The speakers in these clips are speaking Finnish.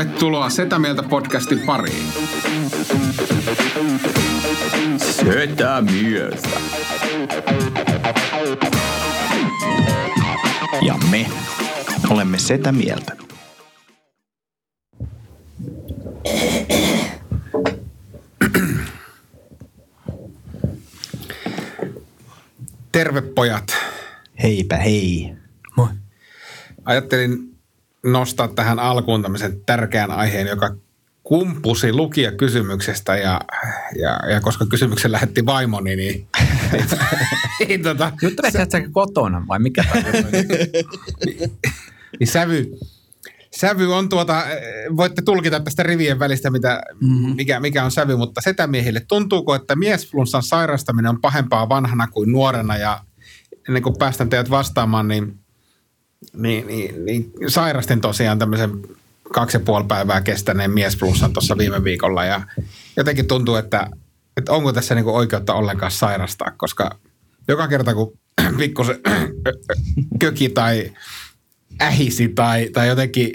Tervetuloa Setä Mieltä podcastin pariin. Setä mieltä. Ja me olemme Setä mieltä. Terve pojat. Heipä hei. Moi. Ajattelin nostaa tähän alkuun tämmöisen tärkeän aiheen, joka kumpusi lukijakysymyksestä ja, ja, ja koska kysymyksen lähetti vaimoni, niin... niin, niin tota, Juttelet sä kotona vai mikä niin, niin sävy, sävy on tuota, voitte tulkita tästä rivien välistä, mitä, mm-hmm. mikä, mikä on sävy, mutta setämiehille tuntuuko, että miesflunssan sairastaminen on pahempaa vanhana kuin nuorena ja ennen kuin päästän teidät vastaamaan, niin, niin, niin, niin sairastin tosiaan tämmöisen kaksi ja puoli päivää kestäneen miesflunssan tuossa viime viikolla ja jotenkin tuntuu, että, että onko tässä niinku oikeutta ollenkaan sairastaa, koska joka kerta kun pikkusen köki tai ähisi tai, tai jotenkin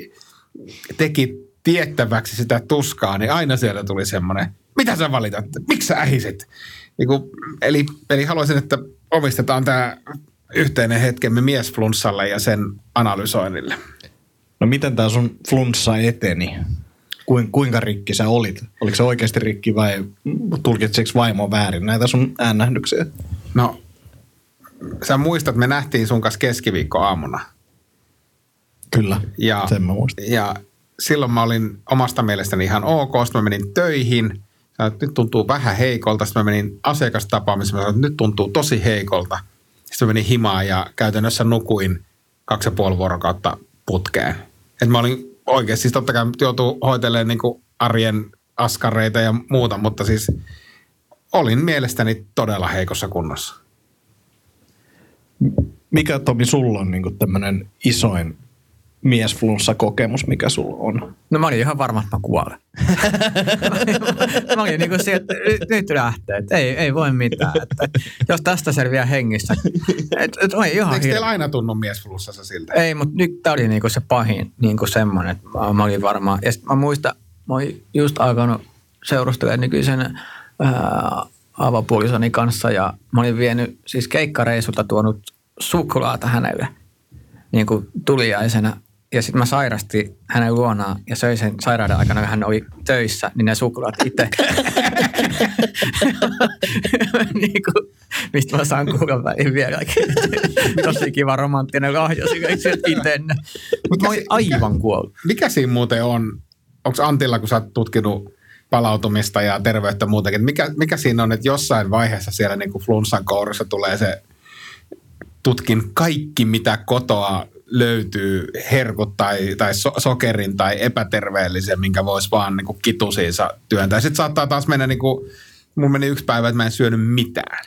teki tiettäväksi sitä tuskaa, niin aina sieltä tuli semmoinen, mitä sä valitat, miksi sä ähisit? Niin kuin, eli, eli haluaisin, että omistetaan tämä yhteinen hetkemme miesflunssalle ja sen analysoinnille. No miten tämä sun flunssa eteni? Kuin, kuinka rikki sä olit? Oliko se oikeasti rikki vai tulkitsiko vaimo väärin näitä sun äännähdyksiä? No, sä muistat, me nähtiin sun kanssa keskiviikko aamuna. Kyllä, Ja, sen mä muistan. ja silloin mä olin omasta mielestäni ihan ok. Sitten mä menin töihin. Että nyt tuntuu vähän heikolta. Sitten mä menin asiakastapaamiseen. Mä sanoin, että nyt tuntuu tosi heikolta. Sitten menin himaan ja käytännössä nukuin kaksi ja puoli vuorokautta putkeen. Et mä olin oikeasti, siis totta kai joutuu hoitelemaan niin arjen askareita ja muuta, mutta siis olin mielestäni todella heikossa kunnossa. Mikä Tomi sulla on niin tämmöinen isoin miesflunssa-kokemus, mikä sulla on? No mä olin ihan varma, että mä kuolen. mä olin niin kuin se, että nyt, lähtee, että ei, ei voi mitään. Että jos tästä selviää hengissä. Et, et, oli ihan Eikö teillä aina tunnu miesflussassa siltä? Ei, mutta nyt tää oli niinku se pahin niinku semmoinen, että mä, mä olin varmaan. Ja mä muistan, mä olin just alkanut seurustella nykyisen ää, avopuolisoni kanssa ja mä olin vienyt siis keikkareisulta tuonut suklaata hänelle niin kuin tuliaisena. Ja sitten mä sairastin hänen luonaan ja söin sen sairauden aikana, kun hän oli töissä, niin ne suklaat itse. niin kuin, mistä mä saan kuulla väliin vieläkin. Tosi kiva romanttinen lahja itse itse. Mutta mä olin aivan kuollut. Mikä siinä muuten on? Onko Antilla, kun sä oot tutkinut palautumista ja terveyttä muutenkin, mikä, mikä siinä on, että jossain vaiheessa siellä niin kuin flunssan kourissa tulee se tutkin kaikki, mitä kotoa löytyy, herkut tai, tai so, sokerin tai epäterveellisen, minkä voisi vaan niin kuin kitusiinsa työntää. Sitten saattaa taas mennä, niin kuin, mun meni yksi päivä, että mä en syönyt mitään.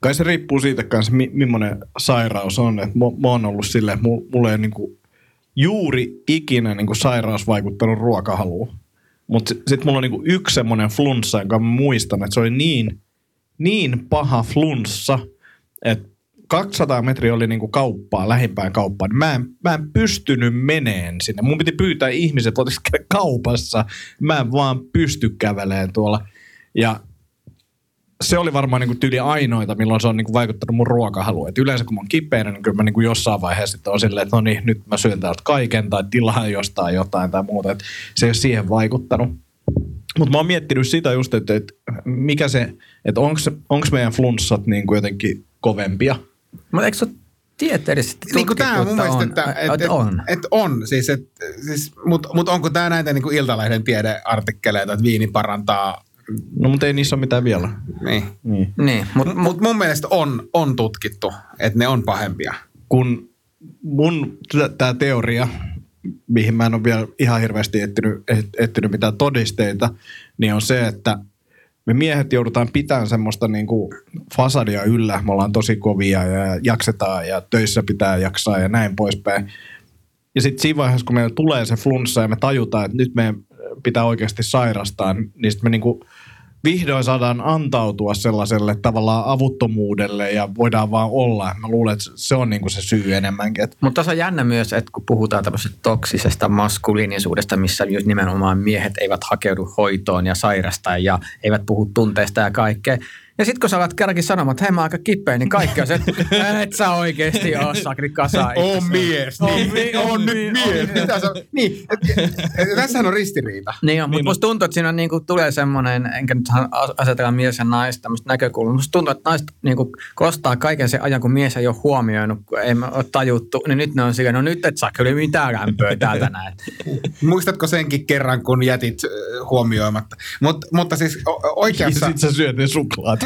Kai se riippuu siitä kanssa, mi- millainen sairaus on. Et mä, mä oon ollut silleen, että mulla, ei niinku juuri ikinä niinku sairaus vaikuttanut ruokahaluun. Mutta sitten sit mulla on niinku yksi semmoinen flunssa, jonka mä muistan, että se oli niin, niin paha flunssa, että 200 metriä oli niinku kauppaa, lähimpään kauppaan. niin Mä en, mä en pystynyt meneen sinne. Mun piti pyytää ihmiset, voitaisiin käydä kaupassa. Mä en vaan pysty kävelemään tuolla. Ja se oli varmaan niin tyyli ainoita, milloin se on niin vaikuttanut mun ruokahaluun. Yleensä kun mä oon kipeänä, niin kyllä mä niin jossain vaiheessa sitten on silleen, että no niin, nyt mä syön täältä kaiken tai tilaan jostain jotain tai muuta. Et se ei ole siihen vaikuttanut. Mutta mä oon miettinyt sitä just, että, että mikä se, että onko meidän flunssat niin kuin jotenkin kovempia. Mutta eikö se ole tieteellisesti Niin kuin tämä mun mielestä, on, että, että, että on. Että, että on. Siis, et, siis, Mutta mut onko tämä näitä niin kuin Iltalehden tiedeartikkeleita, että viini parantaa No mutta ei niissä ole mitään vielä. niin. Niin. Niin, mutta Mutta mun mielestä on, on tutkittu, että ne on pahempia. kun mun tämä teoria, mihin mä en ole vielä ihan hirveästi etsinyt, et- etsinyt mitään todisteita, niin on se, että me miehet joudutaan pitämään semmoista niin kuin fasadia yllä. Me ollaan tosi kovia ja jaksetaan ja töissä pitää jaksaa ja näin poispäin. Ja sitten siinä vaiheessa, kun meillä tulee se flunssa ja me tajutaan, että nyt meidän pitää oikeasti sairastaa, niin sitten me niinku vihdoin saadaan antautua sellaiselle tavallaan avuttomuudelle ja voidaan vaan olla. Mä luulen, että se on niinku se syy enemmänkin. Mutta se on jännä myös, että kun puhutaan tämmöisestä toksisesta maskuliinisuudesta, missä just nimenomaan miehet eivät hakeudu hoitoon ja sairasta ja eivät puhu tunteista ja kaikkea. Ja sitten kun sä alat kerrankin sanomaan, että hei mä oon aika kipeä, niin kaikki on se, että et sä oikeesti oo sakri kasaa On itsesi. mies. On Niin, mi- on, on nyt mi- mies. on- Mitä sä, niin, et, et, tässähän on ristiriita. Niin on, mutta Niin, musta tuntuu, että siinä niinku tulee semmoinen, enkä nyt asetella mies ja naista tämmöistä näkökulmaa. Musta tuntuu, että naiset niinku kostaa kaiken sen ajan, kun mies ei ole huomioinut, kun ei ole tajuttu. Niin nyt ne on silleen, no nyt et saa kyllä mitään lämpöä täältä näin. Muistatko senkin kerran, kun jätit huomioimatta? Mut, mutta siis oikeassa... sit sä syöt ne suklaat.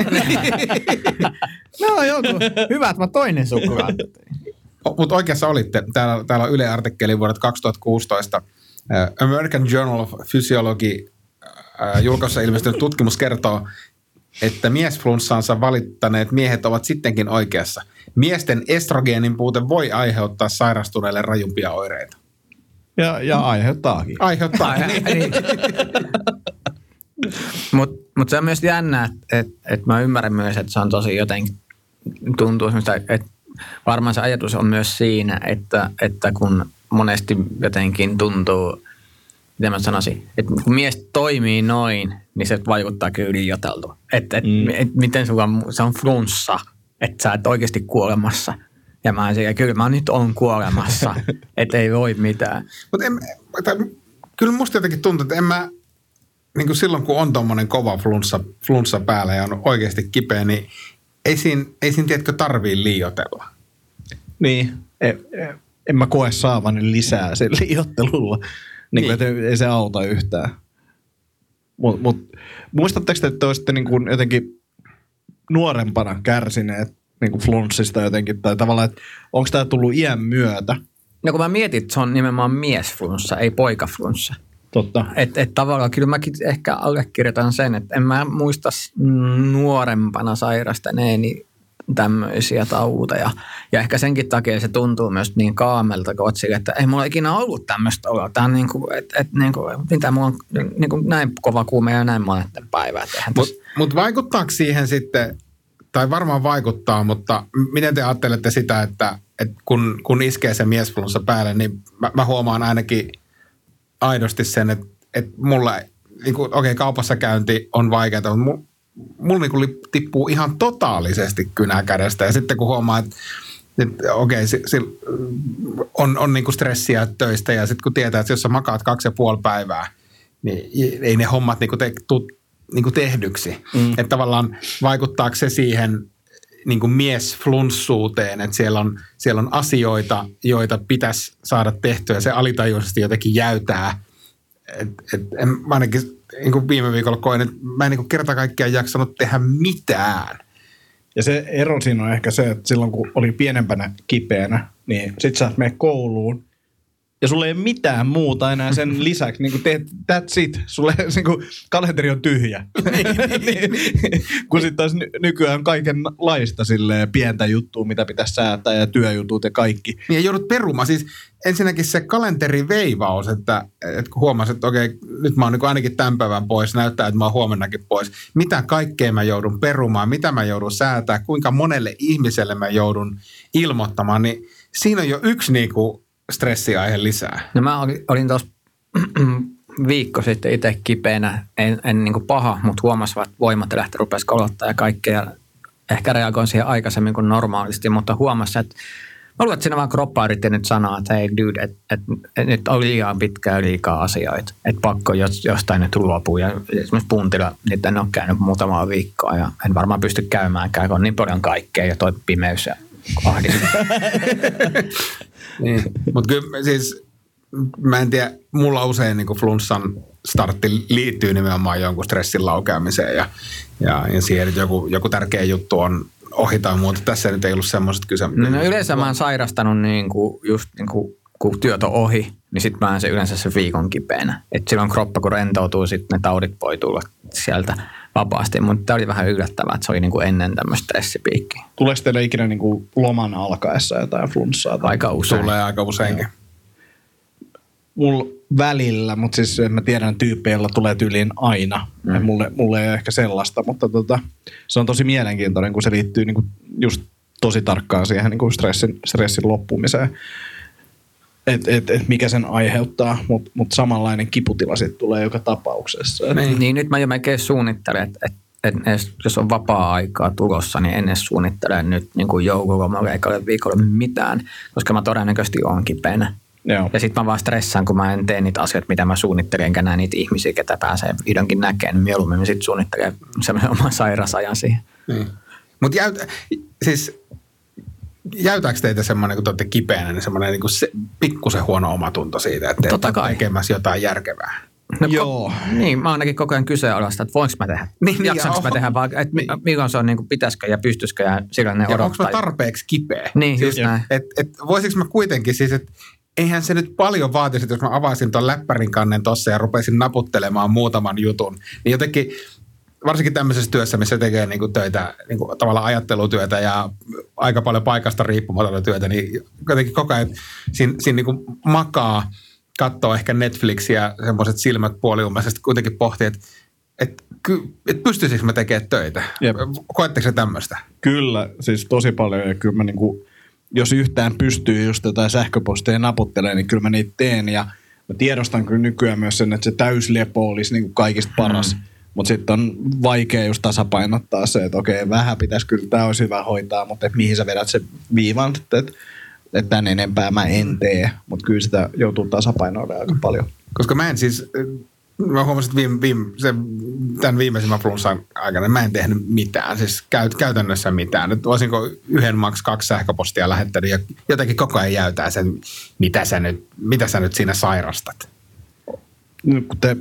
No joku, hyvä, että mä toinen suklaa. Mutta oikeassa olitte. Täällä, täällä on Yle artikkeli vuodelta 2016. Äh, American Journal of Physiology äh, julkaisussa ilmestynyt tutkimus kertoo, että miesflunssaansa valittaneet miehet ovat sittenkin oikeassa. Miesten estrogeenin puute voi aiheuttaa sairastuneille rajumpia oireita. ja, ja aiheuttaakin. Aiheuttaa. Ai, niin. Mutta mut se on myös jännä, että et, et mä ymmärrän myös, että se on tosi jotenkin, tuntuu semmoista, että varmaan se ajatus on myös siinä, että, että kun monesti jotenkin tuntuu, miten mä sanoisin, että kun mies toimii noin, niin se vaikuttaa kyllä liioiteltu. Että et, Mm. et, miten sulla on, se on flunssa, että sä et oikeasti kuolemassa. Ja mä siellä, kyllä mä nyt on kuolemassa, että ei voi mitään. Mutta kyllä musta jotenkin tuntuu, että en mä, niin kuin silloin kun on tommonen kova flunssa, flunssa päällä ja on oikeasti kipeä, niin ei siinä, ei siinä tiedätkö, tarvii liiotella. Niin, en, en mä koe saavani lisää sen liiottelulla. Niin, Niin. niin. Että ei se auta yhtään. Mutta mut, muistatteko te, että te olisitte niin kuin jotenkin nuorempana kärsineet niin kuin flunssista jotenkin? Tai tavallaan, että onko tämä tullut iän myötä? No kun mä mietin, että se on nimenomaan miesflunssa, ei poikaflunssa. Totta. Että et tavallaan kyllä mäkin ehkä allekirjoitan sen, että en mä muista nuorempana sairastaneeni tämmöisiä tauteja. Ja ehkä senkin takia se tuntuu myös niin kaamelta, kun oot sille, että ei mulla ikinä ollut tämmöistä oloa. Tämä on niin kuin, että et, niin kuin, mitä mulla on niin kuin näin kova kuume ja näin monetten päivää. eihän Mutta mut vaikuttaako siihen sitten, tai varmaan vaikuttaa, mutta miten te ajattelette sitä, että, että kun, kun iskee se miesflunssa päälle, niin mä, mä huomaan ainakin aidosti sen, että, että mulla, niin kuin, okei, kaupassa käynti on vaikeaa, mutta mulla, mulla niin kuin tippuu ihan totaalisesti kynä kädestä. Ja sitten kun huomaa, että, että okei, si, si, on, on niin kuin stressiä töistä ja sitten kun tietää, että jos sä makaat kaksi ja puoli päivää, niin ei ne hommat niin kuin te, tuu niin kuin tehdyksi. Mm. Että tavallaan vaikuttaako se siihen niin kuin miesflunssuuteen, että siellä on, siellä on asioita, joita pitäisi saada tehtyä se alitajuisesti jotenkin jäytää. Et, et, en, mä ainakin niin kuin viime viikolla koin, että mä en niin kuin kerta kaikkiaan jaksanut tehdä mitään. Ja se ero siinä on ehkä se, että silloin kun oli pienempänä kipeänä, niin sit sä menet kouluun ja sulla ei ole mitään muuta enää sen lisäksi. Niin kuin teet, that's it. Sulle niin kuin, kalenteri on tyhjä. niin, kun sitten taas ny- nykyään kaikenlaista silleen, pientä juttua, mitä pitäisi säätää ja työjutut ja kaikki. Niin ja joudut perumaan. Siis ensinnäkin se kalenteriveivaus, että, että kun huomasit, että okei, nyt mä oon niin ainakin tämän päivän pois, näyttää, että mä oon huomennakin pois. Mitä kaikkea mä joudun perumaan, mitä mä joudun säätää, kuinka monelle ihmiselle mä joudun ilmoittamaan, niin siinä on jo yksi niin kuin stressiaihe lisää. No mä olin, tuossa viikko sitten itse kipeänä, en, en niin paha, mutta huomasin, että voimat lähti rupesi kolottaa ja kaikkea. Ehkä reagoin siihen aikaisemmin kuin normaalisti, mutta huomasin, että mä luulen, että siinä vaan kroppa yritti nyt sanoa, että hei dude, että et, et, nyt on liian pitkään liikaa asioita, että pakko jos, jostain nyt luopua. Ja esimerkiksi puntilla nyt en ole käynyt muutamaa viikkoa ja en varmaan pysty käymäänkään, kun on niin paljon kaikkea ja toi pimeys ja Niin. Mutta kyllä siis, mä en tiedä, mulla usein niin flunssan startti liittyy nimenomaan jonkun stressin laukeamiseen ja, ja, ja siihen, että joku, joku tärkeä juttu on ohi tai muuta. Tässä nyt ei ollut semmoiset kyse. No, no yleensä mä oon sairastanut niin kuin just niin kuin, kun työt on ohi, niin sitten mä se yleensä se viikon kipeänä. Että silloin kroppa kun rentoutuu, sitten ne taudit voi tulla sieltä vapaasti. Mutta tämä oli vähän yllättävää, että se oli niin kuin ennen tämmöistä stressipiikkiä. Tuleeko teille ikinä niin kuin loman alkaessa jotain flunssaa? Tai... Aika usein. Tulee aika useinkin. mulla välillä, mutta siis mä tiedän tyyppejä, joilla tulee tyyliin aina. Mm. Mulle, mulle ei ole ehkä sellaista, mutta tota, se on tosi mielenkiintoinen, kun se liittyy niinku just tosi tarkkaan siihen niinku stressin, stressin loppumiseen. Et, et, et mikä sen aiheuttaa, mutta mut samanlainen kiputila sitten tulee joka tapauksessa. Et, Niin. niin nyt mä jo melkein suunnittelen, että et, et jos on vapaa-aikaa tulossa, niin en edes suunnittele nyt niin kuin joululomalle eikä ole viikolla mitään, koska mä todennäköisesti oon kipeänä. Joo. Ja sitten mä vaan stressaan, kun mä en tee niitä asioita, mitä mä suunnittelen, enkä näe niitä ihmisiä, ketä pääsee vihdoinkin näkemään. Niin mieluummin mä sitten suunnittelen semmoisen oman sairausajan siihen. Niin. Mutta siis jäytääkö teitä semmoinen, kun te olette kipeänä, niin semmoinen niin se, pikkusen huono omatunto siitä, että te Totta olette kai. tekemässä jotain järkevää? No, Joo. Ko- niin, mä ainakin koko ajan kyseenalaista, että voinko mä tehdä. Niin, Niin, niin, Jaksanko ja mä tehdä, vai että mi- milloin se on, niin kuin, pitäisikö ja pystyisikö ja sillä ne Ja onko odottaa. mä tarpeeksi kipeä? Niin, siis, just näin. Et, et, voisinko mä kuitenkin siis, että eihän se nyt paljon vaatisi, että jos mä avaisin tuon läppärin kannen tossa ja rupesin naputtelemaan muutaman jutun, niin jotenkin varsinkin tämmöisessä työssä, missä tekee niin kuin töitä, niin kuin tavallaan ajattelutyötä ja aika paljon paikasta riippumatonta työtä, niin jotenkin koko ajan siinä, siinä niin kuin makaa, katsoo ehkä Netflixiä, semmoiset silmät puoliummaisesti kuitenkin pohtii, että et, ky- et pystyisikö mä tekemään töitä? Jep. Koetteko se tämmöistä? Kyllä, siis tosi paljon ja kyllä mä niinku, jos yhtään pystyy just jotain sähköposteja naputtelee, niin kyllä mä niitä teen ja mä tiedostan kyllä nykyään myös sen, että se täyslepo olisi niinku kaikista paras. Mm. Mutta sitten on vaikea just tasapainottaa se, että okei, vähän pitäisi kyllä, tämä olisi hyvä hoitaa, mutta et mihin sä vedät se viivan, että et, tämän enempää mä en tee. Mutta kyllä sitä joutuu tasapainoilemaan aika paljon. Koska mä en siis, mä huomasin, että viime, viime, se, tämän viimeisimmän flunssan aikana mä en tehnyt mitään, siis käyt, käytännössä mitään. Nyt voisinko yhden maks kaksi sähköpostia lähettänyt ja jotenkin koko ajan jäytää sen, mitä sä nyt, mitä sä nyt siinä sairastat. nyt kun te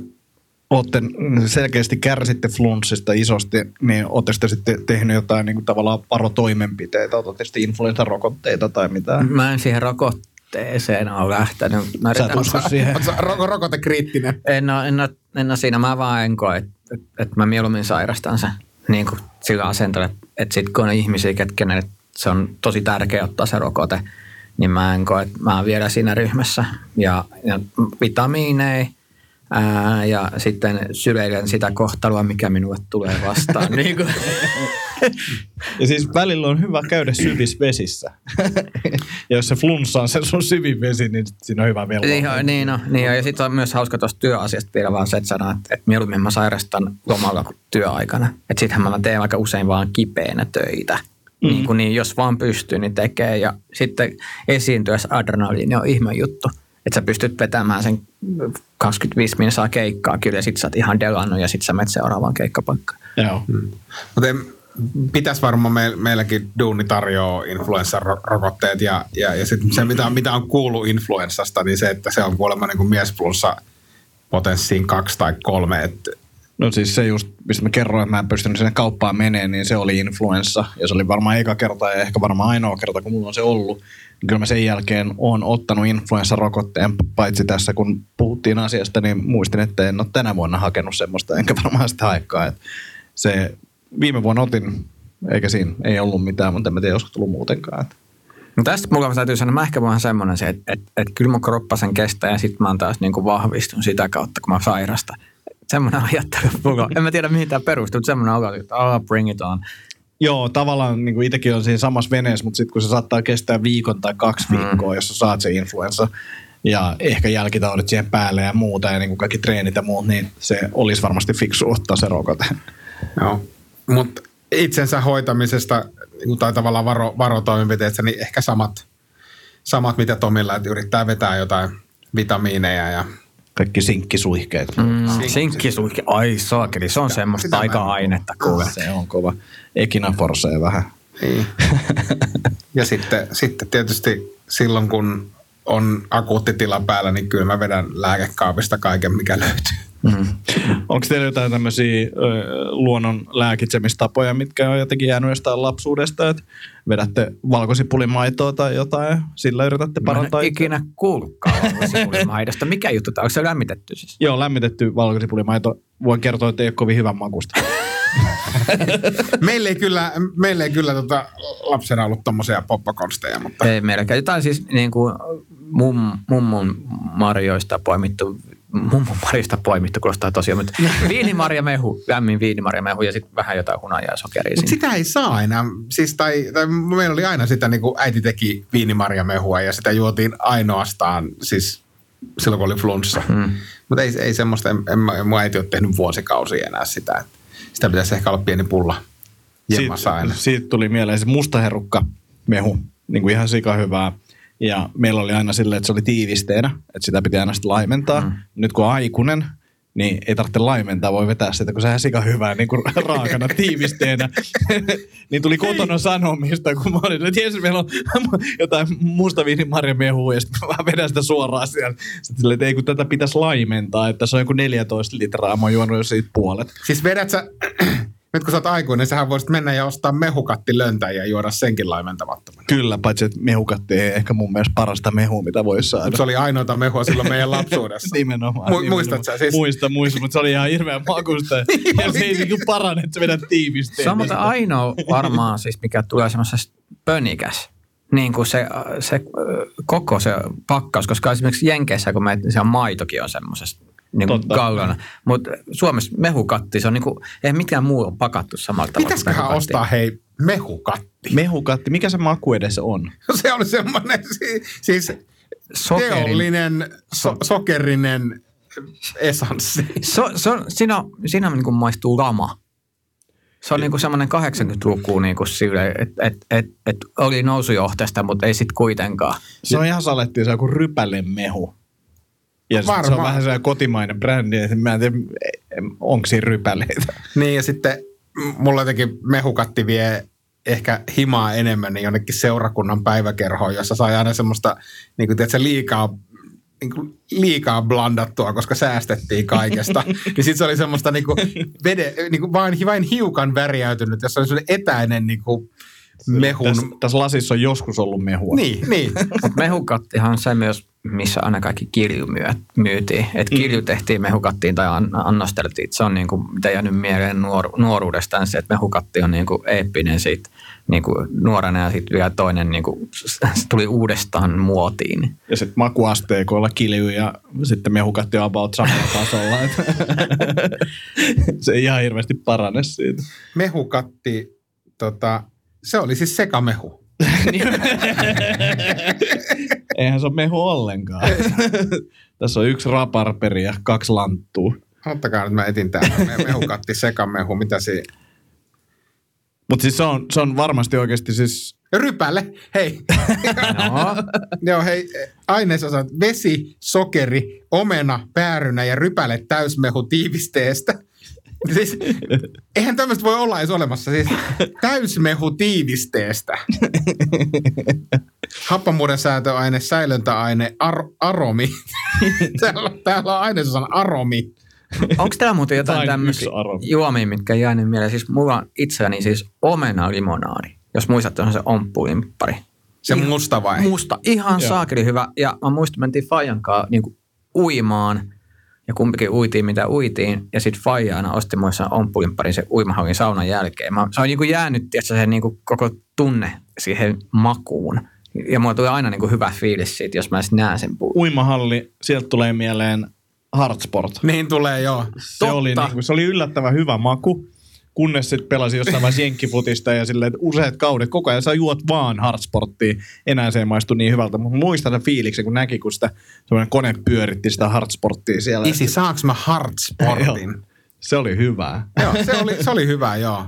olette selkeästi kärsitte flunssista isosti, niin olette sitten sitten tehnyt jotain niin kuin tavallaan varotoimenpiteitä? Olette sitten influenssarokotteita tai mitään? Mä en siihen rokotteeseen ole lähtenyt. Mä Sä et usko siihen? Oletko ro- rokotekriittinen? En ole, en, ole, en ole siinä, mä vaan en koe, että et, et mä mieluummin sairastan sen niin kuin sillä asenteella, että et sit kun on ihmisiä, ketkä ne, se on tosi tärkeä ottaa se rokote, niin mä en koe, että mä oon vielä siinä ryhmässä. Ja, ja vitamiineja ää, ja sitten syleilen sitä kohtalua, mikä minulle tulee vastaan. niin kuin. Ja siis välillä on hyvä käydä syvissä vesissä. ja jos se flunssa on se sun syvin vesi, niin siinä on hyvä vello. Niin, on, niin, on, niin. Ja sitten on myös hauska tuosta työasiasta vielä vaan se, että sanoa, että, että mieluummin mä sairastan lomalla kuin työaikana. Että sittenhän mä teen aika usein vaan kipeänä töitä. Mm. Niin, kuin niin, jos vaan pystyy, niin tekee. Ja sitten esiintyessä adrenaliini on ihme juttu. Että sä pystyt vetämään sen 25 minsaa keikkaa kyllä ja sit sä oot ihan delannut ja sit sä menet seuraavaan keikkapaikkaan. Joo. Mutta pitäisi varmaan me, meilläkin duuni tarjoaa influenssarokotteet ja, ja, ja sit se, mitä, mitä on kuullut influenssasta, niin se, että se on kuulemma niin kuin miesflunssa potenssiin kaksi tai kolme. Että No siis se just, mistä mä kerroin, että mä en pystynyt sinne kauppaan menee, niin se oli influenssa. Ja se oli varmaan eka kerta ja ehkä varmaan ainoa kerta, kun mulla on se ollut. Kyllä mä sen jälkeen oon ottanut influenssarokotteen, paitsi tässä kun puhuttiin asiasta, niin muistin, että en ole tänä vuonna hakenut semmoista, enkä varmaan sitä aikaa. Että se viime vuonna otin, eikä siinä ei ollut mitään, mutta en mä tiedä, olisiko tullut muutenkaan. Että. No tästä mulla täytyy sanoa, mä ehkä vaan semmoinen se, että, että, että kyllä mun kroppa sen kestää ja sitten mä taas niin kuin vahvistun sitä kautta, kun mä sairastan. Semmoinen ajattelu mulla. En mä tiedä mihin tämä perustuu, mutta semmoinen olo, että oh, bring it on. Joo, tavallaan niin kuin itsekin on siinä samassa veneessä, mutta sitten kun se saattaa kestää viikon tai kaksi viikkoa, mm. jos sä saat se influenssa ja ehkä jälkitaudit siihen päälle ja muuta ja niin kuin kaikki treenit ja muut, niin se olisi varmasti fiksu ottaa se rokote. Joo. Mutta itsensä hoitamisesta niin tai tavallaan varo, varotoimenpiteistä, niin ehkä samat, samat mitä Tomilla, että yrittää vetää jotain vitamiineja ja Kaikki sinkkisuihkeet. Mm. Sinkkisuihke, ai saakeli, se on semmoista sitä kuule. Se on kova. Ekina forsee vähän. Niin. ja sitten, sitten tietysti silloin, kun on akuutti tila päällä, niin kyllä mä vedän lääkekaapista kaiken, mikä löytyy. Mm. Onko teillä jotain tämmöisiä ö, luonnon lääkitsemistapoja, mitkä on jotenkin jäänyt jostain lapsuudesta, että vedätte valkosipulimaitoa tai jotain sillä yritätte Mä en parantaa? ole itseä? ikinä kuullutkaan valkosipulimaidosta. Mikä juttu tämä? Onko se lämmitetty siis? Joo, lämmitetty valkosipulimaito. Voin kertoa, että ei ole kovin hyvän makusta. Meillä ei kyllä, meillä ei kyllä tota lapsena ollut tommosia poppakonsteja, mutta Ei meilläkään. Jotain siis niin kuin mum, mummon marjoista poimittu, mummon marjoista poimittu, kuulostaa tosiaan, mutta viinimarjamehu, lämmin viinimarjamehu ja sitten vähän jotain hunajaa sokeria Mutta sinne. sitä ei saa enää. Siis, tai, tai meillä oli aina sitä, niin kuin äiti teki viinimarjamehua ja sitä juotiin ainoastaan siis silloin, kun oli flunssa. Hmm. Mutta ei, ei semmoista, en, en, mun äiti ole tehnyt vuosikausia enää sitä. Että sitä pitäisi ehkä olla pieni pulla jemmassa aina. Siitä, siitä tuli mieleen se mustaherukka mehu, niin kuin ihan sika hyvää. Ja meillä oli aina silleen, että se oli tiivisteenä, että sitä piti aina sitten laimentaa. Mm. Nyt kun on aikuinen, niin ei tarvitse laimentaa, voi vetää sitä, kun se on sika hyvää niin kuin raakana tiivisteenä. niin tuli kotona sanomista, kun mä olin, että jes, meillä on jotain mustaviinimarjamehua, ja sitten mä vedän sitä suoraan siellä. Sitten silleen, että ei kun tätä pitäisi laimentaa, että se on joku 14 litraa, mä oon juonut jo siitä puolet. Siis vedät sä, nyt kun sä oot aikuinen, sähän voisit mennä ja ostaa mehukatti löntäjä ja juoda senkin laimentamattomana. Kyllä, paitsi että mehukatti ei ehkä mun mielestä parasta mehua, mitä voisi saada. Se oli ainoita mehua silloin meidän lapsuudessa. Nimenomaan. Mu- nimenomaan. muistat sä siis? Muista, muista, mutta se oli ihan hirveän makusta. ja se ei niinku parane, että sä vedät tiivisteen. Se on muuten ainoa varmaan siis, mikä tulee semmoisesta pönikäs. Niin kuin se, se koko se pakkaus, koska esimerkiksi Jenkeissä, kun meitä, se on maitokin on semmoisesta niin kuin kaulana. Mutta Suomessa mehukatti, se on niin kuin, ei mikään muu ole pakattu samalla tavalla. Pitäisiköhän ostaa hei mehukatti? Mehukatti, mikä se maku edes on? Se on semmoinen si- siis Sokerin. teollinen so- sokerinen esanssi. So, so, siinä, siinä niin kuin maistuu lama. Se on niin kuin semmoinen 80-luku niin kuin sille, että et, et, et oli nousujohteesta, mutta ei sitten kuitenkaan. Se on ihan salettiin, se on kuin rypäle mehu. Ja sit se on Varmaan. vähän sellainen kotimainen brändi, että mä en tiedä, onko siinä rypäleitä. Niin ja sitten mulla jotenkin mehukatti vie ehkä himaa enemmän niin jonnekin seurakunnan päiväkerhoon, jossa sai aina semmoista niin kuin, tiedätkö, liikaa niin kuin liikaa blandattua, koska säästettiin kaikesta. niin sitten se oli semmoista niin kuin vede, niin kuin vain, vain hiukan värjäytynyt, jossa oli semmoinen etäinen niin kuin mehun... Tässä, tässä lasissa on joskus ollut mehua. Niin, niin. Mutta mehukattihan on se myös, missä aina kaikki kirju myö- myytiin. Että kirju tehtiin mehukattiin tai an- annosteltiin. Se on niin kuin, mitä jäänyt mieleen nuor- nuoruudestaan se, että mehukatti on niin kuin eeppinen siitä niin kuin nuorena ja sitten vielä toinen niin kuin, se tuli uudestaan muotiin. Ja sitten makuasteikoilla kilju ja sitten mehukatti on about samalla tasolla. Se ei ihan hirveästi parane siitä. Mehukatti, tota, se oli siis sekamehu. Eihän se ole mehu ollenkaan. Tässä on yksi raparperi ja kaksi lanttua. Ottakaa nyt mä etin täällä. Me- Mehukatti, sekamehu, mitä siinä? Mutta siis se on, se on varmasti oikeasti siis... Rypäle, hei. No, Joo, hei, ainesosat vesi, sokeri, omena, päärynä ja rypäle täysmehu tiivisteestä. Siis, eihän tämmöistä voi olla edes olemassa. Siis täysmehu tiivisteestä. Happamuuden säätöaine, säilöntäaine, ar- aromi. täällä, täällä on ainesosan aromi. onko täällä muuten jotain tämmöisiä juomia, mitkä on jäänyt mieleen? Siis mulla on itselläni siis omena limonaadi. Jos muistatte, on se omppulimppari. Se musta vai? Musta. Ihan Joo. saakeli hyvä. Ja mä muistan, mentiin Fajan kanssa niin uimaan. Ja kumpikin uitiin, mitä uitiin. Ja sitten Faija aina osti muissa omppulimpparin se uimahallin saunan jälkeen. Mä, se on niin kuin jäänyt tietysti, se niin kuin koko tunne siihen makuun. Ja mulla tuli aina niin kuin hyvä fiilis siitä, jos mä edes näen sen puun. Uimahalli, sieltä tulee mieleen Hardsport. Niin tulee, joo. Se oli, Totta. niin kuin, se oli yllättävän hyvä maku, kunnes sitten pelasi jossain vaiheessa jenkkifutista ja silleen, että useat kaudet koko ajan sä juot vaan hardsporttia. Enää se ei maistu niin hyvältä, mutta muistan sen fiiliksen, kun näki, kun sitä semmoinen kone pyöritti sitä hardsporttia siellä. Isi, saaks mä hardsportin? Se oli hyvää. joo, se oli, se oli hyvä, joo.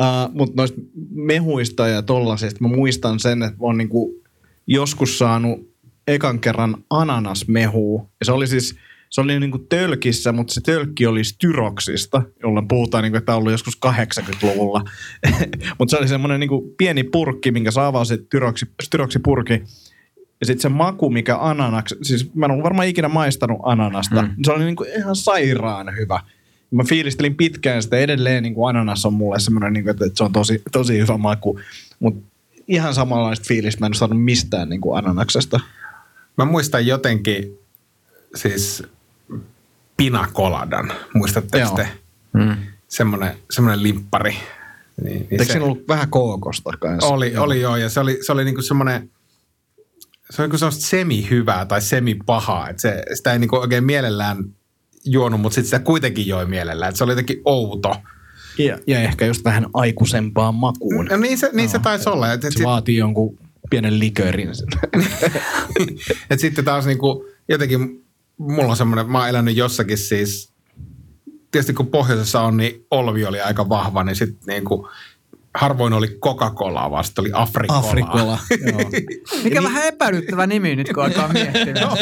Uh, mutta noista mehuista ja tollasista mä muistan sen, että mä oon niinku joskus saanut ekan kerran ananasmehua. Ja se oli siis, se oli niinku tölkissä, mutta se tölkki oli styroksista, jolla puhutaan, niinku, että tämä on ollut joskus 80-luvulla. mutta se oli semmoinen niinku pieni purkki, minkä saa avaa se styroksi, styroksipurki. Ja sitten se maku, mikä ananaksi, siis mä en ollut varmaan ikinä maistanut ananasta, Mm. mm. se oli niinku ihan sairaan hyvä. Mä fiilistelin pitkään sitä edelleen, niin kuin ananas on mulle semmoinen, niin kuin, että se on tosi, tosi hyvä maku. Mutta ihan samanlaista fiilistä mä en saanut mistään niin kuin ananaksesta. Mä muistan jotenkin siis pinakoladan. Muistatteko Joo. te? Mm. Semmoinen, semmoinen limppari. Niin, niin Eikö siinä ollut vähän kookosta kanssa? oli, oli joo, ja se oli, se oli niinku semmoinen, se on joku semmoista semi-hyvää tai semi-pahaa. Että se, sitä ei niinku oikein mielellään juonut, mutta sitten sitä kuitenkin joi mielellään. Että se oli jotenkin outo. Ja, ja ehkä just vähän aikuisempaan makuun. No niin se, niin se taisi olla. Et, et, Se sit, vaatii jonkun pienen likörin. et sitten taas niinku, jotenkin mulla on semmoinen, mä oon elänyt jossakin siis, tietysti kun pohjoisessa on, niin Olvi oli aika vahva, niin sitten niinku, harvoin oli Coca-Colaa, sitten oli Afrikola. Afrikola. Joo. Mikä vähän epäilyttävä nimi nyt, kun alkaa miettimään.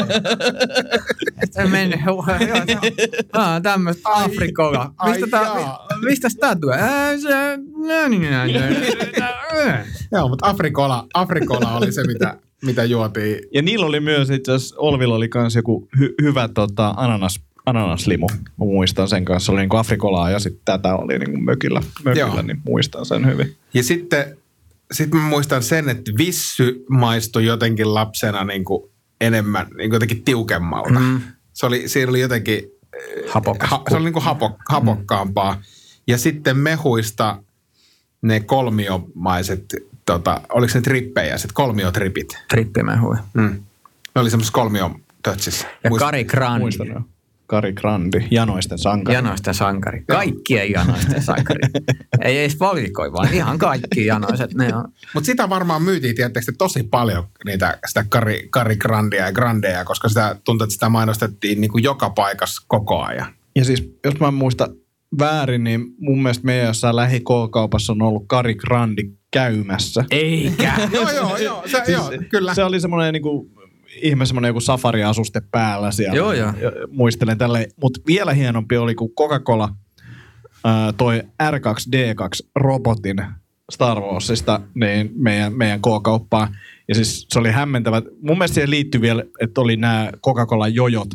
Se meni, joo, joo. Ah, tämmöistä Afrikola. Mistä tää, mi- mistä tää tulee? Niin. Joo, mutta Afrikola, Afrikola oli se, mitä, mitä juotiin. Ja niillä oli myös itse asiassa, Olvilla oli myös joku hy- hyvä tota, ananas, ananaslimu. Mä muistan sen kanssa. Se oli niinku Afrikolaa ja sitten tätä oli niinku mökillä, mökillä Joo. niin muistan sen hyvin. Ja sitten sit mä muistan sen, että vissy maistui jotenkin lapsena niin kuin enemmän, niin kuin jotenkin tiukemmalta. Mm. Se oli, siinä oli jotenkin, Hapokas. ha, se oli niin kuin hapo, hapokkaampaa. Ja sitten mehuista ne kolmiomaiset, tota, oliko se trippejä, sitten kolmiotripit. Trippimehui. Mm. Ne oli semmoisessa kolmiotötsissä. Ja Muist- Kari Grandi. Muistan jo. Kari Grandi, janoisten sankari. Janoisten sankari. Kaikkien janoisten sankari. Ei edes valikoi, vaan ihan kaikki janoiset. Ne on. Mutta sitä varmaan myytiin, tietysti tosi paljon niitä, sitä Kari, Kari Grandia ja Grandeja, koska sitä tuntuu, että sitä mainostettiin niin kuin joka paikassa koko ajan. Ja siis, jos mä muista väärin, niin mun mielestä meidän jossain lähi kaupassa on ollut Kari Grandi käymässä. Eikä. joo, joo, joo, se, joo, kyllä. Se oli semmoinen niinku, ihme semmoinen joku safari-asuste päällä siellä. Joo, joo. Ja Muistelen tälle. Mutta vielä hienompi oli, kun Coca-Cola ää, toi R2D2-robotin Star Warsista niin meidän, meidän K-kauppaan. Ja siis se oli hämmentävä. Mun mielestä siihen liittyy vielä, että oli nämä Coca-Cola jojot.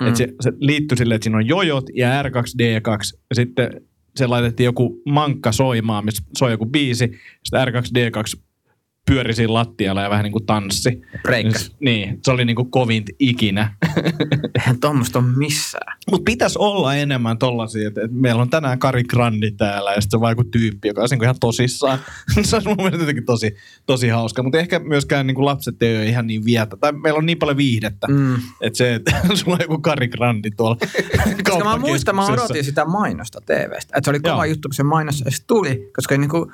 Mm. Että se, se liittyi silleen, että siinä on jojot ja R2D2. Ja sitten se laitettiin joku mankka soimaan, missä soi joku biisi. Sitten R2D2 pyöri siinä lattialla ja vähän niin kuin tanssi. Breikkas. Niin, se oli niin kuin kovin ikinä. Eihän tuommoista ole missään. Mutta pitäisi olla enemmän tollasia, että, että meillä on tänään Kari Grandi täällä ja sitten se on joku tyyppi, joka niin ihan tosissaan. se on mun mielestä jotenkin tosi, tosi hauska. Mutta ehkä myöskään niin kuin lapset ei ole ihan niin vietä. Tai meillä on niin paljon viihdettä, mm. että se, että sulla on joku Kari Grandi tuolla Koska mä muistan, mä odotin sitä mainosta TVstä. Että se oli kova Joo. juttu, kun se mainos edes tuli. Koska niinku,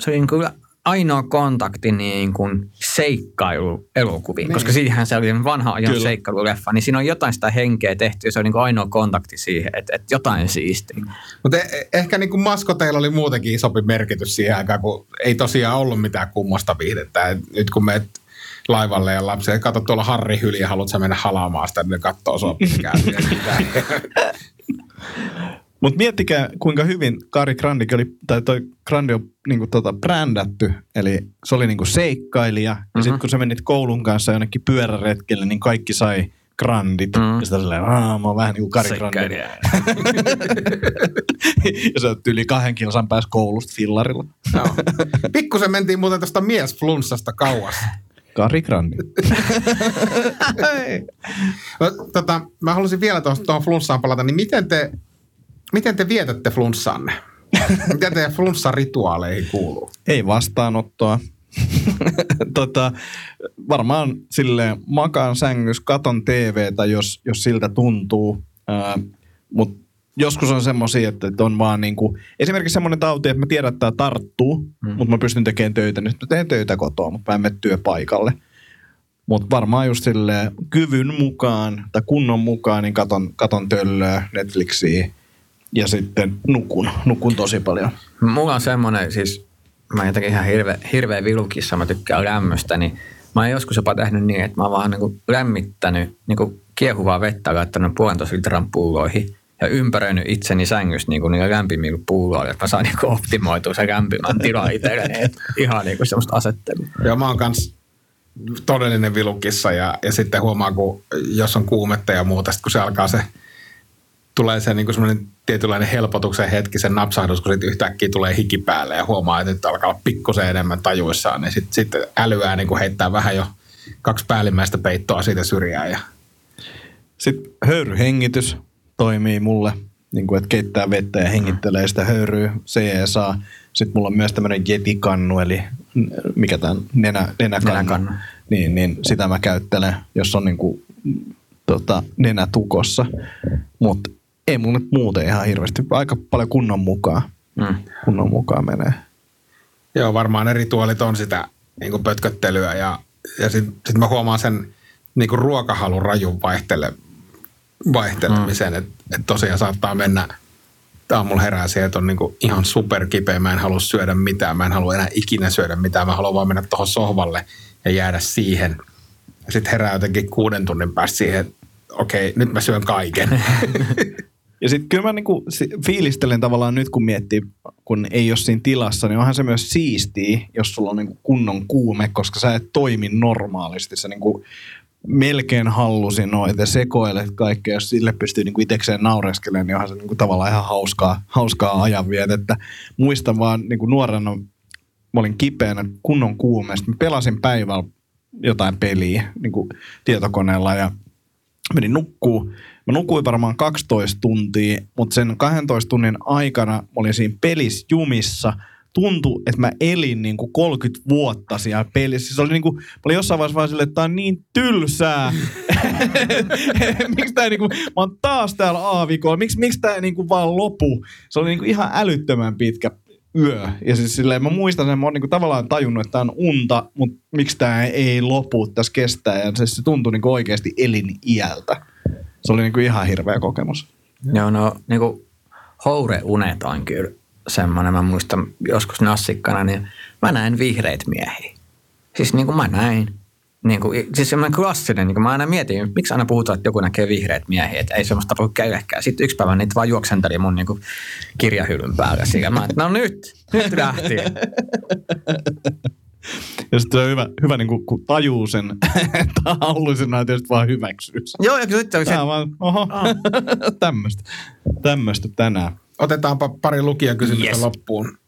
se oli niinku ainoa kontakti niin kuin seikkailu elokuviin. Niin. Koska siihenhän se oli vanha ajan Kyllä. seikkailuleffa. Niin siinä on jotain sitä henkeä tehty ja se on niinku ainoa kontakti siihen, että, että jotain siistiä. Mutta e- ehkä niin kuin maskoteilla oli muutenkin isompi merkitys siihen aikaan, kun ei tosiaan ollut mitään kummosta viihdettä. Et nyt kun meet laivalle ja lapsi, kato tuolla Harri Hyliä, haluatko sä mennä halaamaan sitä, niin ne katsoo sua pitkään. Mutta miettikää, kuinka hyvin Kari Grandikin oli, tai toi Grandi on niinku tota brändätty. Eli se oli niinku seikkailija. Mm-hmm. Ja sitten kun sä menit koulun kanssa jonnekin pyöräretkelle, niin kaikki sai Grandit. Mm. Ja sitä silleen, aah, mä oon vähän niin kuin Kari Grandi. Ja sä oot yli kahden kilsan päässä koulusta fillarilla. Joo. Pikkusen mentiin muuten tuosta miesflunssasta kauas. Kari Grandi. No, tota, mä haluaisin vielä tuohon flunssaan palata, niin miten te, miten te vietätte flunssaanne? Mitä teidän flunssarituaaleihin kuuluu? Ei vastaanottoa. tota, varmaan silleen makaan sängys, katon TVtä, jos, jos siltä tuntuu. Mutta joskus on semmoisia, että, on vaan niinku, esimerkiksi semmoinen tauti, että mä tiedän, että tämä tarttuu, mm. mutta mä pystyn tekemään töitä, niin mä teen töitä kotoa, mutta mä en mene työpaikalle. Mutta varmaan just silleen kyvyn mukaan tai kunnon mukaan, niin katon, katon töllöä, Netflixiä ja sitten nukun, nukun tosi paljon. Mulla on semmoinen, siis mä jotenkin ihan hirveä, hirveä vilukissa, mä tykkään lämmöstä, niin mä oon joskus jopa tehnyt niin, että mä oon vaan niin lämmittänyt niin kiehuvaa vettä laittanut puolentoista litran pulloihin ja ympäröinyt itseni sängyssä niin niillä lämpimillä pulloilla, että mä saan niin optimoitua se lämpimän tila itselleni. Et Ihan niin kuin semmoista asettelua. Joo, mä oon kans todellinen vilukissa ja, ja sitten huomaa, kun jos on kuumetta ja muuta, sit kun se alkaa se, tulee se niin semmoinen tietynlainen helpotuksen hetki, sen napsahdus, kun sitten yhtäkkiä tulee hiki päälle ja huomaa, että nyt alkaa olla pikkusen enemmän tajuissaan, niin sitten sit älyää niin kuin heittää vähän jo kaksi päällimmäistä peittoa siitä syrjään. Ja, Sitten höyryhengitys toimii mulle, niin kuin, että keittää vettä ja hengittelee sitä höyryä, CSA. Sitten mulla on myös tämmöinen jetikannu, eli mikä tämä nenä, nenäkannu. Nenäkannu. Niin, niin sitä mä käyttelen, jos on niin kuin, tota, nenä tukossa. Mutta ei mun nyt muuten ihan hirveästi. Aika paljon kunnon mukaan. Mm. Kunnon mukaan menee. Joo, varmaan eri tuolit on sitä niin kuin pötköttelyä ja, ja sitten sit mä huomaan sen niin kuin ruokahalun rajun vaihtele, vaihtelemisen, mm. että et tosiaan saattaa mennä aamulla herää siihen, että on niin kuin ihan superkipeä, mä en halua syödä mitään, mä en halua enää ikinä syödä mitään, mä haluan vaan mennä tuohon sohvalle ja jäädä siihen. Ja sitten herää jotenkin kuuden tunnin päästä siihen, että okei, nyt mä syön kaiken. Ja sitten kyllä mä niinku fiilistelen tavallaan nyt, kun miettii, kun ei ole siinä tilassa, niin onhan se myös siistiä, jos sulla on niinku kunnon kuume, koska sä et toimi normaalisti. Sä niinku melkein hallusi noita ja sekoilet kaikkea, jos sille pystyy niinku itsekseen naureskelemaan, niin onhan se niinku tavallaan ihan hauskaa, hauskaa ajanvietettä. Muistan vaan niinku nuorena, mä olin kipeänä kunnon kuumeesta. Mä pelasin päivällä jotain peliä niinku tietokoneella ja menin nukkuu. Mä nukuin varmaan 12 tuntia, mutta sen 12 tunnin aikana mä olin siinä pelissä jumissa. Tuntui, että mä elin niin kuin 30 vuotta siellä pelissä. Se oli niin kuin, mä olin jossain vaiheessa vaan silleen, että tää on niin tylsää. miksi tää niin kuin, mä oon taas täällä aavikolla. Miksi, miksi tää niin kuin vaan lopu? Se oli niin kuin ihan älyttömän pitkä yö. Ja siis silleen, mä muistan sen, mä oon niinku tavallaan tajunnut, että tää on unta, mutta miksi tää ei lopu, tässä kestää. Ja se, se tuntui niinku oikeasti eliniältä. Se oli niinku ihan hirveä kokemus. Joo, no niin kuin houreunet on kyllä semmoinen. Mä muistan joskus nassikkana, niin mä näin vihreitä miehiä. Siis niin kuin mä näin. Niin kuin, siis semmoinen klassinen, niin kuin mä aina mietin, miksi aina puhutaan, että joku näkee vihreät miehiä, että ei semmoista voi kellekään. Sitten yksi päivä niitä vaan juoksenteli mun niin kuin kirjahyllyn päällä. Siinä mä että no nyt, nyt lähti. Ja sitten on hyvä, hyvä niinku, kun tajuu sen taullisena, että tietysti vaan hyväksyy sen. Joo, ja sitten se, Tää on vaan, oho, tämmöistä. Tämmöistä tänään. Otetaanpa pari lukijakysymystä Yes. loppuun.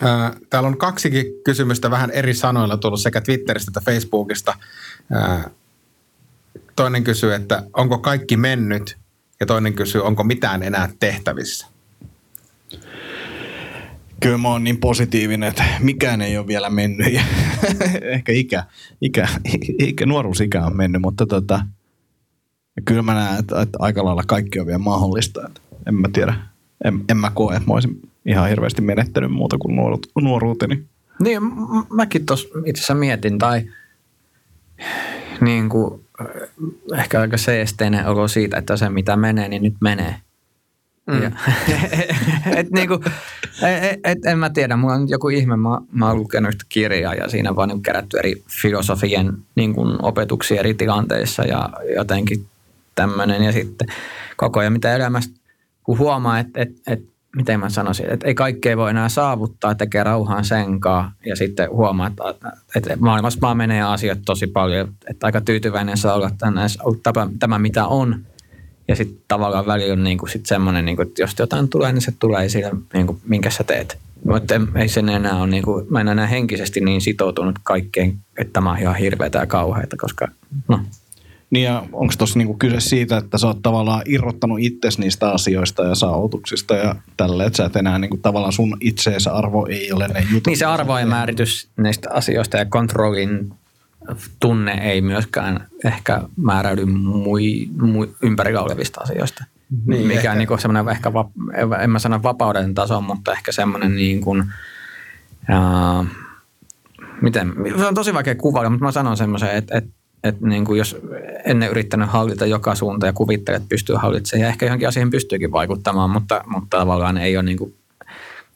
Ää, Täällä on kaksikin kysymystä vähän eri sanoilla tullut sekä Twitteristä että Facebookista. Toinen kysyy, että onko kaikki mennyt ja toinen kysyy, onko mitään enää tehtävissä. Kyllä mä oon niin positiivinen, että mikään ei ole vielä mennyt. Ehkä ikä, ikä, ikä, nuoruusikä on mennyt, mutta tota, kyllä mä näen, että, että aika lailla kaikki on vielä mahdollista. Että en mä tiedä, en, en mä koe, että mä olisin ihan hirveästi menettänyt muuta kuin nuoruut, nuoruuteni. Niin, mäkin tuossa itse asiassa mietin, tai niin kuin, äh, ehkä aika seesteinen olo siitä, että se mitä menee, niin nyt menee. Mm. Ja, et niinku, et, et, en mä tiedä, mulla on nyt joku ihme, mä, mä oon lukenut yhtä kirjaa ja siinä vaan niin kerätty eri filosofien niin kuin opetuksia eri tilanteissa ja jotenkin tämmöinen. Ja sitten koko ajan mitä elämästä, kun huomaa, että, että, että miten mä sanoisin, että ei kaikkea voi enää saavuttaa, tekee rauhaan senkaan ja sitten huomaa, että, että maailmassa vaan menee asiat tosi paljon, että aika tyytyväinen saa olla tämä, tämä mitä on. Ja sitten tavallaan välillä on niinku sit semmoinen, niinku, että jos jotain tulee, niin se tulee siinä, niinku, minkä sä teet. Mutta ei sen enää ole, niinku, mä en enää henkisesti niin sitoutunut kaikkeen, että tämä on ihan hirveätä ja kauheata, koska no, Niin ja onko tuossa niinku kyse siitä, että sä oot tavallaan irrottanut itsesi niistä asioista ja saavutuksista ja tälle, että sä et enää niinku tavallaan sun itseensä arvo ei ole ne jutut. Niin se arvo ja määritys näistä asioista ja kontrollin tunne ei myöskään ehkä määräydy mui, mui, ympärillä olevista asioista. Niin, Niin, Mikä ehkä. on niin semmoinen ehkä, va, en mä sano vapauden taso, mutta ehkä semmoinen niin kuin, ää, miten, se on tosi vaikea kuvailla, mutta mä sanon semmoisen, että, että että niin kuin jos ennen yrittänyt hallita joka suunta ja kuvittelee, että pystyy hallitsemaan, ja ehkä johonkin asioihin pystyykin vaikuttamaan, mutta, mutta tavallaan ei ole niin kuin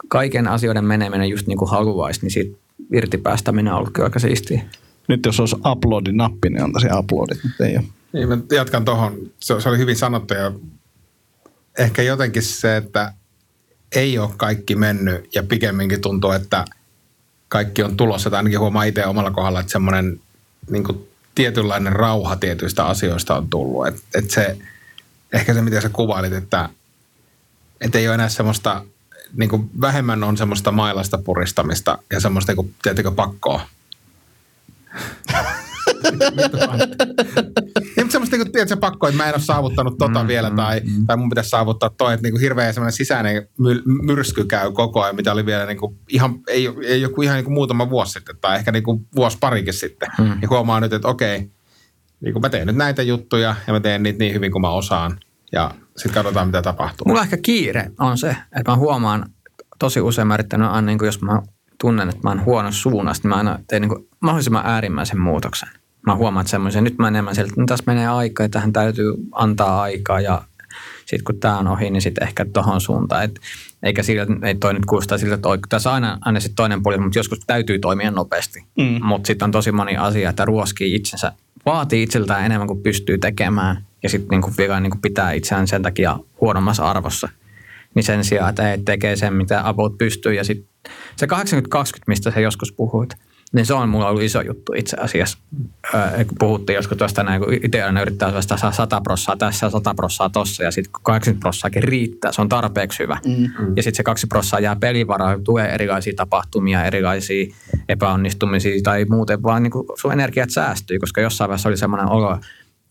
kaiken asioiden meneminen just niin kuin haluaisi, niin siitä irti päästäminen on ollut kyllä aika siistiä. Nyt jos olisi upload-nappi, niin antaisin uploadit, mutta ei ole. Niin, mä jatkan tuohon. Se, se oli hyvin sanottu ja ehkä jotenkin se, että ei ole kaikki mennyt ja pikemminkin tuntuu, että kaikki on tulossa. Tai ainakin huomaa itse omalla kohdalla, että semmoinen niin tietynlainen rauha tietyistä asioista on tullut. Et, et se, ehkä se, mitä sä kuvailit, että et ei ole enää semmoista, niin vähemmän on semmoista mailasta puristamista ja semmoista, niin kuin, tiedätkö, pakkoa. Niin, mutta semmoista niin tiedätkö, pakko, että mä en ole saavuttanut tota mm, vielä, mm, tai, mm. tai mun pitäisi saavuttaa toi, että niin kuin hirveä semmoinen sisäinen myrsky käy koko ajan, mitä oli vielä niin kuin ihan, ei, ei joku ihan niin kuin muutama vuosi sitten, tai ehkä niin kuin vuosi parikin sitten. Mm. Niin huomaa nyt, että okei, niin kuin mä teen nyt näitä juttuja, ja mä teen niitä niin hyvin kuin mä osaan, ja sitten katsotaan, mitä tapahtuu. Mulla ehkä kiire on se, että mä huomaan tosi usein mä yrittänyt aina, niin kuin jos mä tunnen, että mä oon huonossa suunnassa, niin mä aina teen niin mahdollisimman äärimmäisen muutoksen. Mä huomaan, että semmoisen, nyt mä enemmän sieltä, että tässä menee aika ja tähän täytyy antaa aikaa ja sitten kun tämä on ohi, niin sitten ehkä tuohon suuntaan. Et, eikä sillä, ei toi nyt kuulostaa siltä, että tässä on aina, aina sitten toinen puoli, mutta joskus täytyy toimia nopeasti. Mm. Mutta sitten on tosi moni asia, että ruoskii itsensä, vaatii itseltään enemmän kuin pystyy tekemään ja sitten niinku vielä niinku pitää itseään sen takia huonommassa arvossa. Niin sen sijaan, että he tekee sen, mitä about pystyy ja sitten se 80-20, mistä sä joskus puhuit, niin se on mulla ollut iso juttu itse asiassa. Öö, kun puhuttiin joskus tuosta näin, kun itse aina yrittää saa 100 prossaa tässä ja 100 prossaa tossa ja sitten 80 prossaakin riittää, se on tarpeeksi hyvä. Mm-hmm. Ja sitten se 2 prossaa jää pelivaraa, tulee erilaisia tapahtumia, erilaisia epäonnistumisia tai muuten, vaan niin kuin sun energiat säästyy, koska jossain vaiheessa oli semmoinen olo,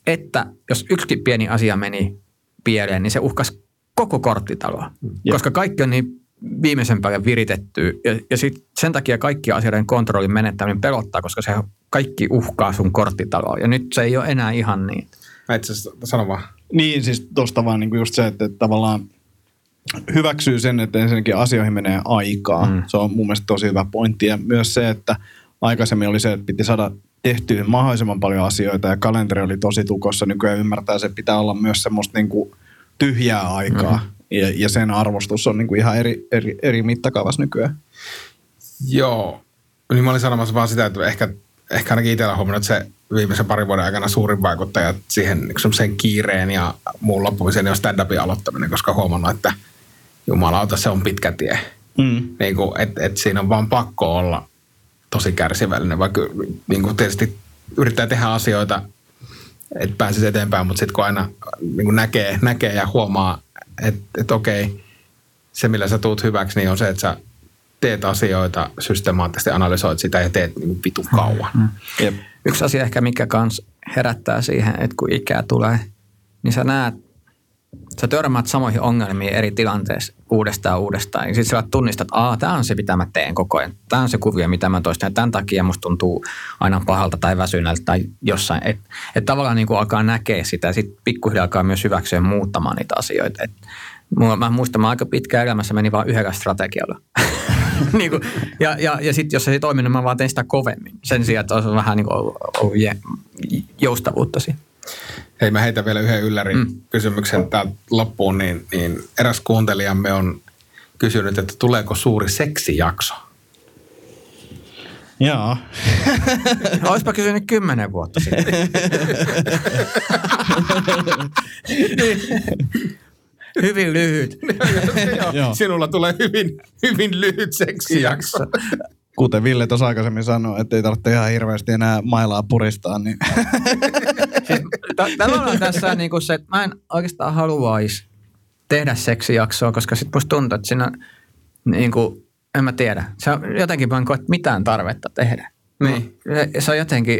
että jos yksikin pieni asia meni pieleen, niin se uhkas koko korttitaloa. Mm. Koska kaikki on niin viimeisen päälle viritetty. Ja, ja sit sen takia kaikki asioiden kontrollin menettäminen pelottaa, koska se kaikki uhkaa sun korttitaloa. Ja nyt se ei ole enää ihan niin. Mä itse asiassa sano vaan. Niin, siis tosta vaan niin just se, että, että tavallaan hyväksyy sen, että ensinnäkin asioihin menee aikaa. Mm. Se on mun mielestä tosi hyvä pointti. Ja myös se, että aikaisemmin oli se, että piti saada tehtyä mahdollisimman paljon asioita ja kalenteri oli tosi tukossa. Nykyään ymmärtää, että pitää olla myös semmoista niin kuin tyhjää aikaa. Mm ja, ja sen arvostus on niin kuin ihan eri, eri, eri mittakaavassa nykyään. Joo, niin mä olin sanomassa vaan sitä, että ehkä, ehkä ainakin itsellä huomannut, että se viimeisen parin vuoden aikana suurin vaikuttaja siihen niin sen kiireen ja muun loppumiseen on stand-upin aloittaminen, koska huomannut, että jumalauta, se on pitkä tie. Mm. Niin kuin, et, et siinä on vaan pakko olla tosi kärsivällinen, vaikka niin kuin tietysti yrittää tehdä asioita, että pääsisi eteenpäin, mutta sitten kun aina niin kuin näkee, näkee ja huomaa, että et okei, se millä sä tuut hyväksi, niin on se, että sä teet asioita systemaattisesti, analysoit sitä ja teet niin vitun kauan. Mm. Jep. Yksi asia ehkä, mikä kans herättää siihen, että kun ikää tulee, niin sä näet, sä törmäät samoihin ongelmiin eri tilanteissa uudestaan uudestaan. Ja sitten sä tunnistat, että Aa, tämä on se, mitä mä teen koko ajan. Tämä on se kuvio, mitä mä toistan. Ja tämän takia musta tuntuu aina pahalta tai väsyneeltä tai jossain. Että et tavallaan niin kuin alkaa näkeä sitä ja sitten pikkuhiljaa alkaa myös hyväksyä muuttamaan niitä asioita. Et mulla, mä muistan, mä aika pitkään elämässä meni vain yhdellä strategialla. niin kuin, ja ja, ja sitten jos se ei toiminut, mä vaan tein sitä kovemmin. Sen sijaan, että olisi vähän niin kuin ollut, ollut joustavuutta siinä. Hei, mä heitän vielä yhden yllärin mm. kysymyksen täältä loppuun. Niin, niin eräs kuuntelijamme on kysynyt, että tuleeko suuri seksijakso? Joo. Olisipa kysynyt kymmenen vuotta sitten. hyvin lyhyt. Joo, Sinulla tulee hyvin, hyvin lyhyt seksijakso kuten Ville tuossa aikaisemmin sanoi, että ei tarvitse ihan hirveästi enää mailaa puristaa. Niin. Tavallaan tässä niin kuin se, että mä en oikeastaan haluaisi tehdä seksijaksoa, koska sitten musta tuntuu, että siinä niin kuin, en mä tiedä. Se on jotenkin mä en koe mitään tarvetta tehdä. Niin. Se, se on jotenkin,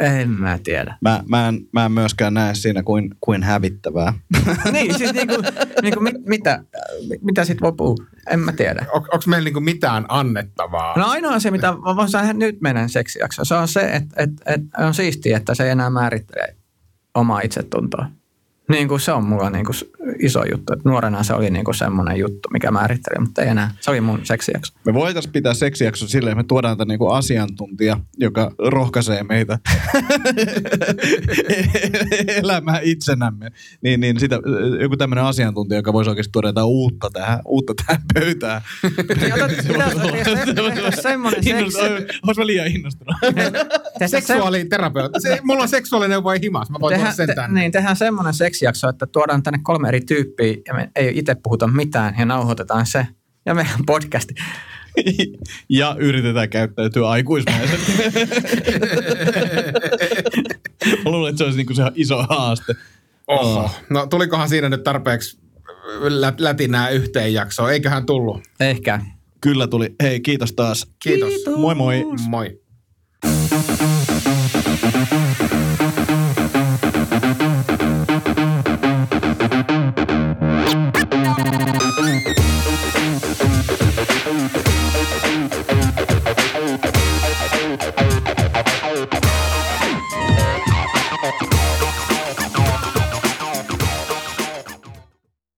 en mä tiedä. Mä, mä, en, mä en myöskään näe siinä kuin, kuin hävittävää. niin, siis niinku, niinku mit, mitä, mitä sit voi puhua? En mä tiedä. On, Onko meillä niinku mitään annettavaa? No ainoa se, mitä voin nyt mennä seksijaksoon, se on se, että et, et, on siistiä, että se ei enää määrittele omaa itsetuntoa. Niin kuin se on mulla niin kuin iso juttu. Että nuorena se oli niin kuin semmoinen juttu, mikä määritteli, mutta ei enää. Se oli mun seksijakso. Me voitaisiin pitää seksijakso silleen, että me tuodaan tänne niin asiantuntija, joka rohkaisee meitä elämään itsenämme. Niin, niin sitä, joku tämmöinen asiantuntija, joka voisi oikeasti tuoda jotain uutta tähän, uutta tähän pöytään. semmoinen seksi. Olisi mä liian innostunut. Seksuaaliterapeutti. Mulla on seksuaalinen vai himas. Mä voin tuoda sen tänne. Niin, tehdään semmoinen seksi seksijakso, että tuodaan tänne kolme eri tyyppiä ja me ei itse puhuta mitään ja nauhoitetaan se ja meidän podcasti. ja yritetään käyttäytyä aikuismaisesti. Mä luulen, että se olisi niinku se iso haaste. Oho. No tulikohan siinä nyt tarpeeksi lätinää yhteen jaksoon? Eiköhän tullut? Ehkä. Kyllä tuli. Hei, kiitos taas. Kiitos. kiitos. Moi moi. Moi.